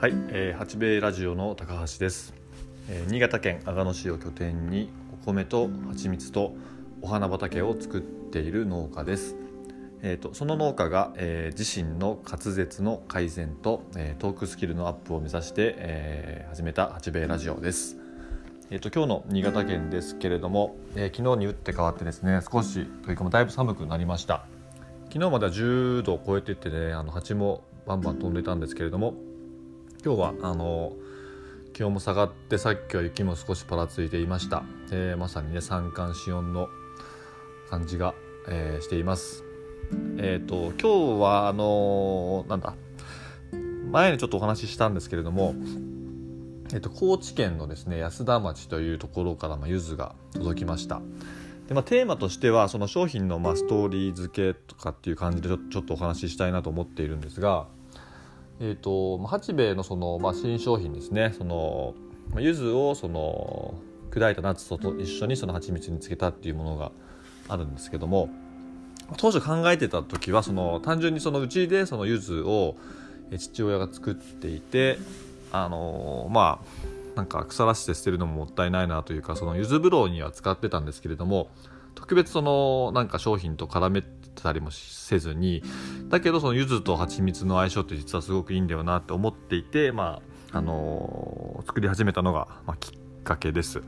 はい、えー、八兵衛ラジオの高橋です、えー新潟県阿賀野市を拠点にお米と蜂蜜とお花畑を作っている農家です。えー、とその農家が、えー自身の滑舌の改善と、えートークスキルのアップを目指して、えー始めた八兵衛ラジオです。えー、と今日の新潟県ですけれども、えー昨日に打って変わってですね少しというかもだいぶ寒くなりました昨日までは10度を超えてってねあの蜂もバンバン飛んでたんですけれども今日はあの気温も下がってさっきは雪も少しぱらついていました、えーまさにね三寒四温の感じが、えーしています。えっ、と今日はあのなんだ前にちょっとお話ししたんですけれどもえっと、高知県のですね安田町というところから、まあ、柚子が届きました。で、まあ、テーマとしてはその商品の、まあ、ストーリー付けとかっていう感じでちょちょっとお話ししたいなと思っているんですが、えっとまあ八兵衛のその、まあ、新商品ですね。その、まあ、柚子をその砕いたナッツと一緒にその蜂蜜につけたっていうものがあるんですけども当初考えてた時はその単純にそのうちでその柚子を父親が作っていてあのーまあなんか腐らして捨てるのももったいないなというかその柚子風呂には使ってたんですけれども特別そのなんか商品と絡めてたりもせずにだけどその柚子と蜂蜜の相性って実はすごくいいんだよなって思っていてまああのー作り始めたのが、まあ、きっかけです。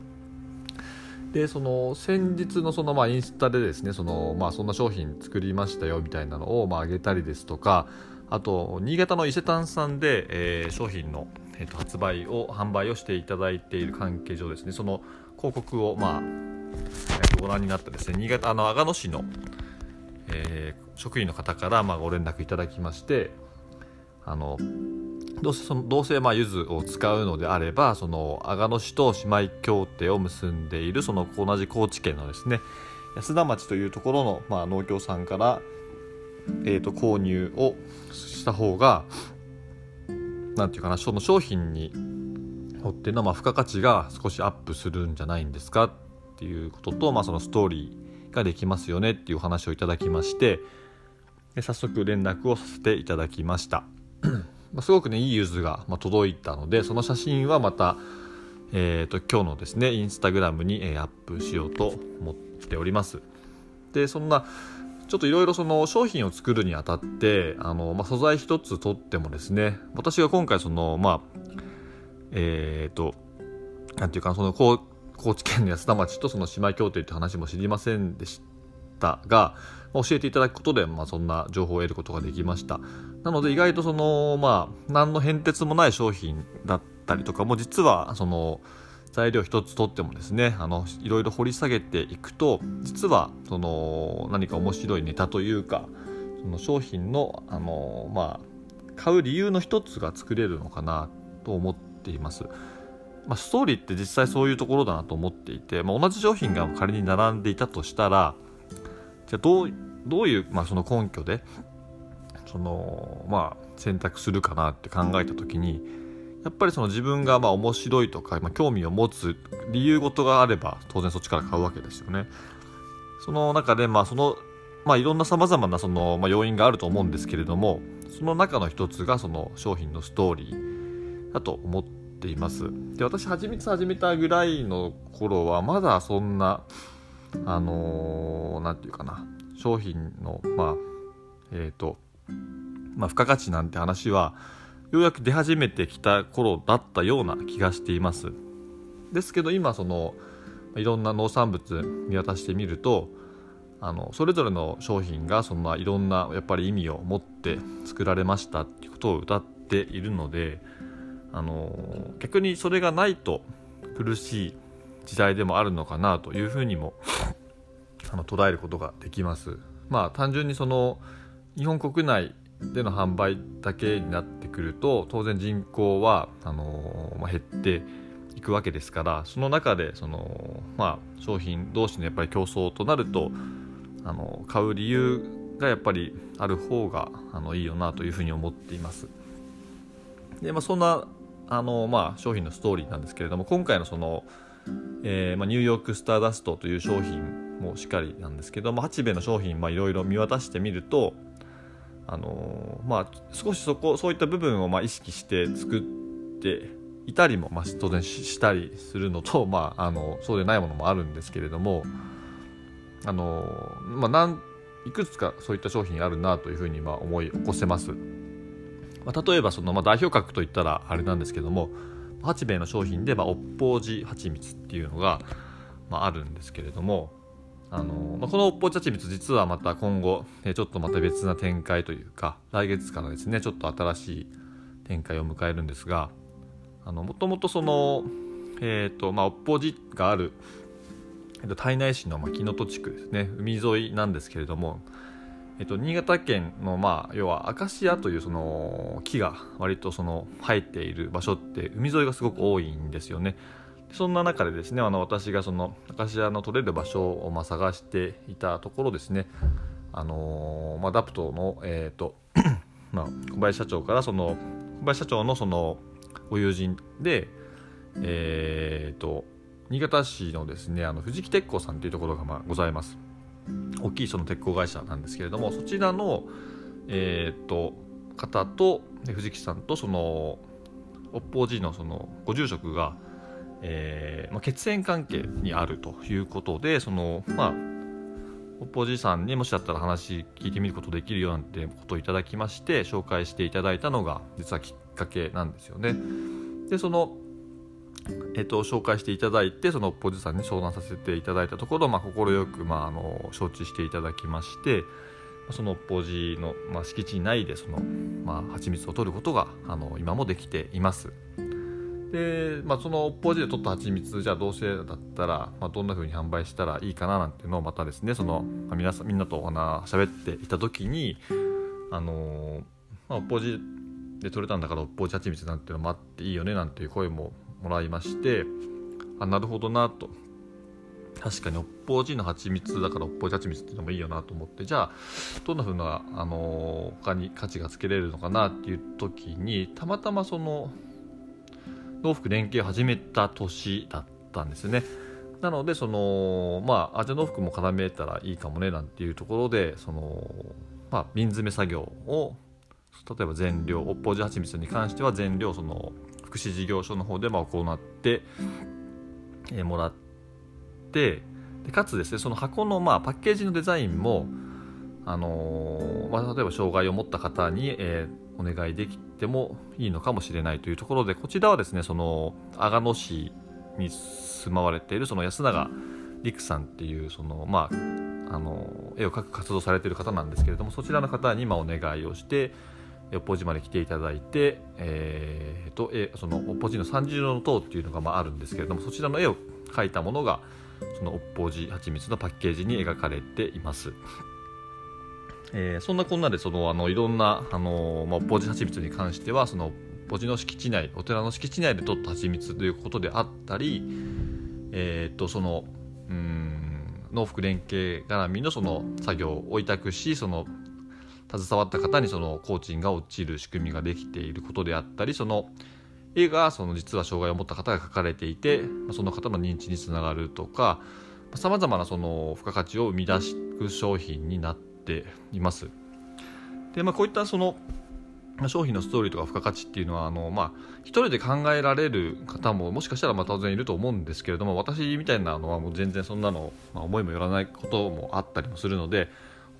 でその先日のそのまあインスタでですねそのまあそんな商品作りましたよみたいなのをまあげたりですとかあと新潟の伊勢丹さんで、えー商品の、えーと発売を販売をしていただいている関係上ですねその広告をまあ、えご覧になったですね新潟あの阿賀野市の、えー職員の方からまあご連絡いただきましてあのどうせそのどうせまあ柚子を使うのであればその阿賀野市と姉妹協定を結んでいるその同じ高知県のですね安田町というところの、まあ、農協さんから、えー、と購入をした方がなんていうかなその商品にとってのまあ付加価値が少しアップするんじゃないんですかっていうことと、まあ、そのストーリーができますよねっていうお話をいただきましてで早速連絡をさせていただきました。ますごくねいいユズが、ま、届いたのでその写真はまた、えー、と今日のですねインスタグラムに、えーアップしようと思っておりますでそんなちょっといろいろその商品を作るにあたってあの、まあ、素材一つとってもですね私が今回そのまあえっ、となんていうかその高高知県の安田町とその姉妹協定という話も知りませんでしたが教えていただくことで、まあ、そんな情報を得ることができましたなので意外とそのまあ何の変哲もない商品だったりとかも実はその材料一つとってもですねあのいろいろ掘り下げていくと実はその何か面白いネタというかその商品のあのまあ買う理由の一つが作れるのかなと思っています。まあ、ストーリーって実際そういうところだなと思っていて、まあ、同じ商品が仮に並んでいたとしたらじゃあどうどういう、まあ、その根拠でそのまあ選択するかなって考えた時にやっぱりその自分がまあ面白いとか、まあ、興味を持つ理由事があれば当然そっちから買うわけですよね。その中でまあそのまあいろんなさまざまなその、まあ、要因があると思うんですけれどもその中の一つがその商品のストーリーだと思ってています。で私はちみつ始めたぐらいの頃はまだそんなあのーていうかな商品のまあえっ、とまあ付加価値なんて話はようやく出始めてきた頃だったような気がしています。ですけど今そのいろんな農産物見渡してみるとあのそれぞれの商品がそんないろんなやっぱり意味を持って作られましたっていうことを歌っているのであの逆にそれがないと苦しい時代でもあるのかなというふうにも あの捉えることができます。まあ単純にその日本国内での販売だけになってくると当然人口はあの、まあ、減っていくわけですからその中でその、まあ、商品同士のやっぱり競争となるとあの買う理由がやっぱりある方があのいいよなというふうに思っています。でまあ、そんなあの、まあ、商品のストーリーなんですけれども今回のその、えーまあ、ニューヨークスターダストという商品もしっかりなんですけども八兵衛の商品いろいろ見渡してみるとあのまあ、少しそこそういった部分をまあ意識して作っていたりも、まあ、当然したりするのと、まあ、あのそうでないものもあるんですけれどもあの、まあ、なんいくつかそういった商品あるなというふうにまあ思い起こせます。まあ、例えばその、まあ、代表格といったらあれなんですけども八兵衛の商品で、まあ、おっぽうじ蜂蜜っていうのが、まあ、あるんですけれどもあの、まあ、このおっぽうじ蜂蜜実はまた今後、ちょっとまた別な展開というか来月からですねちょっと新しい展開を迎えるんですがもともとその、えーとまあ、おっぽうじがある、胎内市の、まあ、木の戸地区ですね海沿いなんですけれどもえっと、新潟県の、まあ、要はアカシアというその木が割とその生えている場所って海沿いがすごく多いんですよね。そんな中でですねあの私がそのアカシアの取れる場所をまあ探していたところですねあの、まあ、ダプトの、えーと まあ、小林社長からその小林社長のそのご友人で、えーと、新潟市のですねあの藤木鉄工さんというところがまあございます。大きいその鉄鋼会社なんですけれどもそちらの、えーと、方と藤木さんとそのおぽうじのそのご住職が、えーまあ、血縁関係にあるということでそのまあおぽじさんにもしだったら話聞いてみることできるよなんてことをいただきまして紹介していただいたのが実はきっかけなんですよね。でそのえっと、紹介していただいてそのポジさんに相談させていただいたところ快、まあ、く、まあ、あの承知していただきましてそのポジの、まあ、敷地内でその、まあ、蜂蜜を取ることがあの今もできています。で、まあ、そのポジで取った蜂蜜じゃあどうせだったら、まあ、どんな風に販売したらいいかななんていうのをまたですねその、まあ、皆さんみんなとお話しゃべっていた時にあの、まあ、ポジで取れたんだからポジ蜂蜜なんていうのもあっていいよねなんていう声ももらいましてあなるほどなと。確かにおっぽうじの蜂蜜だからおっぽうじ蜂蜜っていうのもいいよなと思って。じゃあどんな風なあの他に価値がつけれるのかなっていう時にたまたまその農福連携を始めた年だったんですね。なのでそのまあ味の服も絡めたらいいかもねなんていうところでそのまあ瓶詰め作業を例えば全量おっぽうじ蜂蜜に関しては全量その福祉事業所の方でま行って、もらってでかつですねその箱のまあパッケージのデザインも、あの、まあ、例えば障害を持った方に、え、お願いできてもいいのかもしれないというところでこちらはですねその阿賀野市に住まわれているその安永陸さんっていうそのまああの絵を描く活動されている方なんですけれどもそちらの方にまお願いをしておっぽじまで来ていただいて、えーと、えそのおっぽじの三十色の塔っていうのがまああるんですけれどもそちらの絵を描いたものがそのおっぽじ蜂蜜のパッケージに描かれています。えー、そんなこんなでそのあのいろんなあの、まあ、おっぽじ蜂蜜に関してはそのおじの敷地内お寺の敷地内で取った蜂蜜ということであったり、えーと、とそのうん農福連携絡みのその作業を委託しその携わった方にその工賃が落ちる仕組みができていることであったりその絵がその実は障害を持った方が描かれていてその方の認知につながるとかさまざまなその付加価値を生み出す商品になっています。でまあ、こういったその商品のストーリーとか付加価値っていうのはあの、まあ、一人で考えられる方ももしかしたらまあ当然いると思うんですけれども私みたいなのはもう全然そんなの、まあ、思いもよらないこともあったりもするので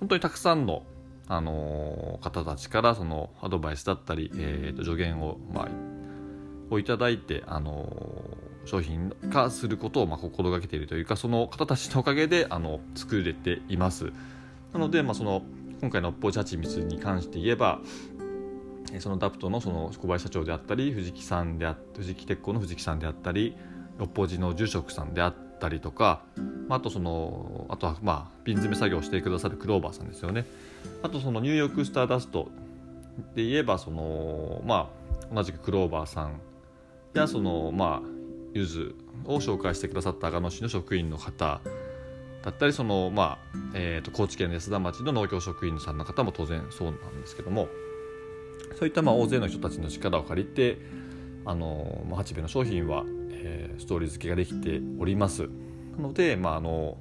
本当にたくさんのあの方たちからそのアドバイスだったり、えー、と助言を、まあ、をいただいて、あの商品化することをまあ心がけているというかその方たちのおかげであの作れています。なので、まあ、その今回の「ポーチハチミツ」に関して言えばそのダプトのその小林社長であったり藤木さんであ藤木鉄工の藤木さんであったり六法寺の住職さんであったりたりとかまああとそのあとはまあ瓶詰め作業をしてくださるクローバーさんですよね。あとそのニューヨークスターダストで言えばそのまあ同じくクローバーさんやそのまあゆずを紹介してくださった阿賀野市の職員の方だったりそのまあ、えー、と高知県安田町の農協職員さんの方も当然そうなんですけどもそういったまあ大勢の人たちの力を借りてあの、まあ、八兵衛の商品は、えー、ストーリー付けができております。なのでまああの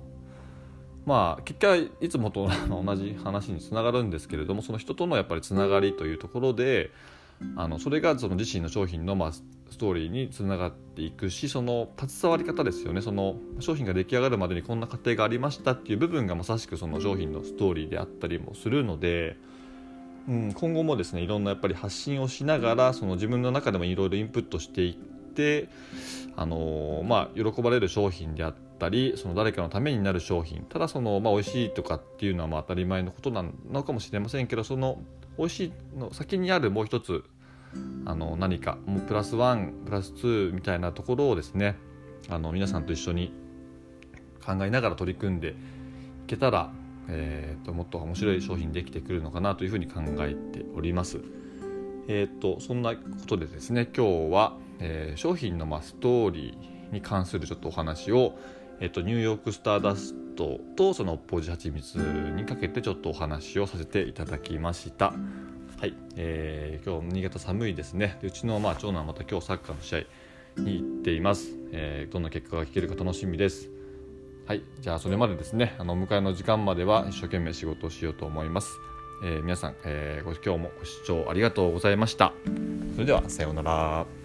まあ結果いつもと同じ話につながるんですけれどもその人とのやっぱりつながりというところであのそれがその自身の商品のまあストーリーにつながっていくしその携わり方ですよね。その商品が出来上がるまでにこんな過程がありましたっていう部分がまさしくその商品のストーリーであったりもするので、うん、今後もですねいろんなやっぱり発信をしながらその自分の中でもいろいろインプットしていってあのまあ、喜ばれる商品であったりその誰かのためになる商品ただその、まあ、美味しいとかっていうのはまあ当たり前のことなのかもしれませんけどその美味しいの先にあるもう一つあの何かもうプラスワンプラス2みたいなところをですねあの皆さんと一緒に考えながら取り組んでいけたら、えーと、もっと面白い商品できてくるのかなというふうに考えております。えーと、そんなことでですね今日は、えー、商品のまストーリーに関するちょっとお話を、えーと、ニューヨークスターダストとそのポジハチミツにかけてちょっとお話をさせていただきました。はい、えー、今日新潟寒いですね。でうちのまあ長男はまた今日サッカーの試合に行っています、えー、どんな結果が聞けるか楽しみです。はい。じゃあそれまでですねあの迎えの時間までは一生懸命仕事をしようと思います、えー、皆さん、えー、ご今日もご視聴ありがとうございました。それではさようなら。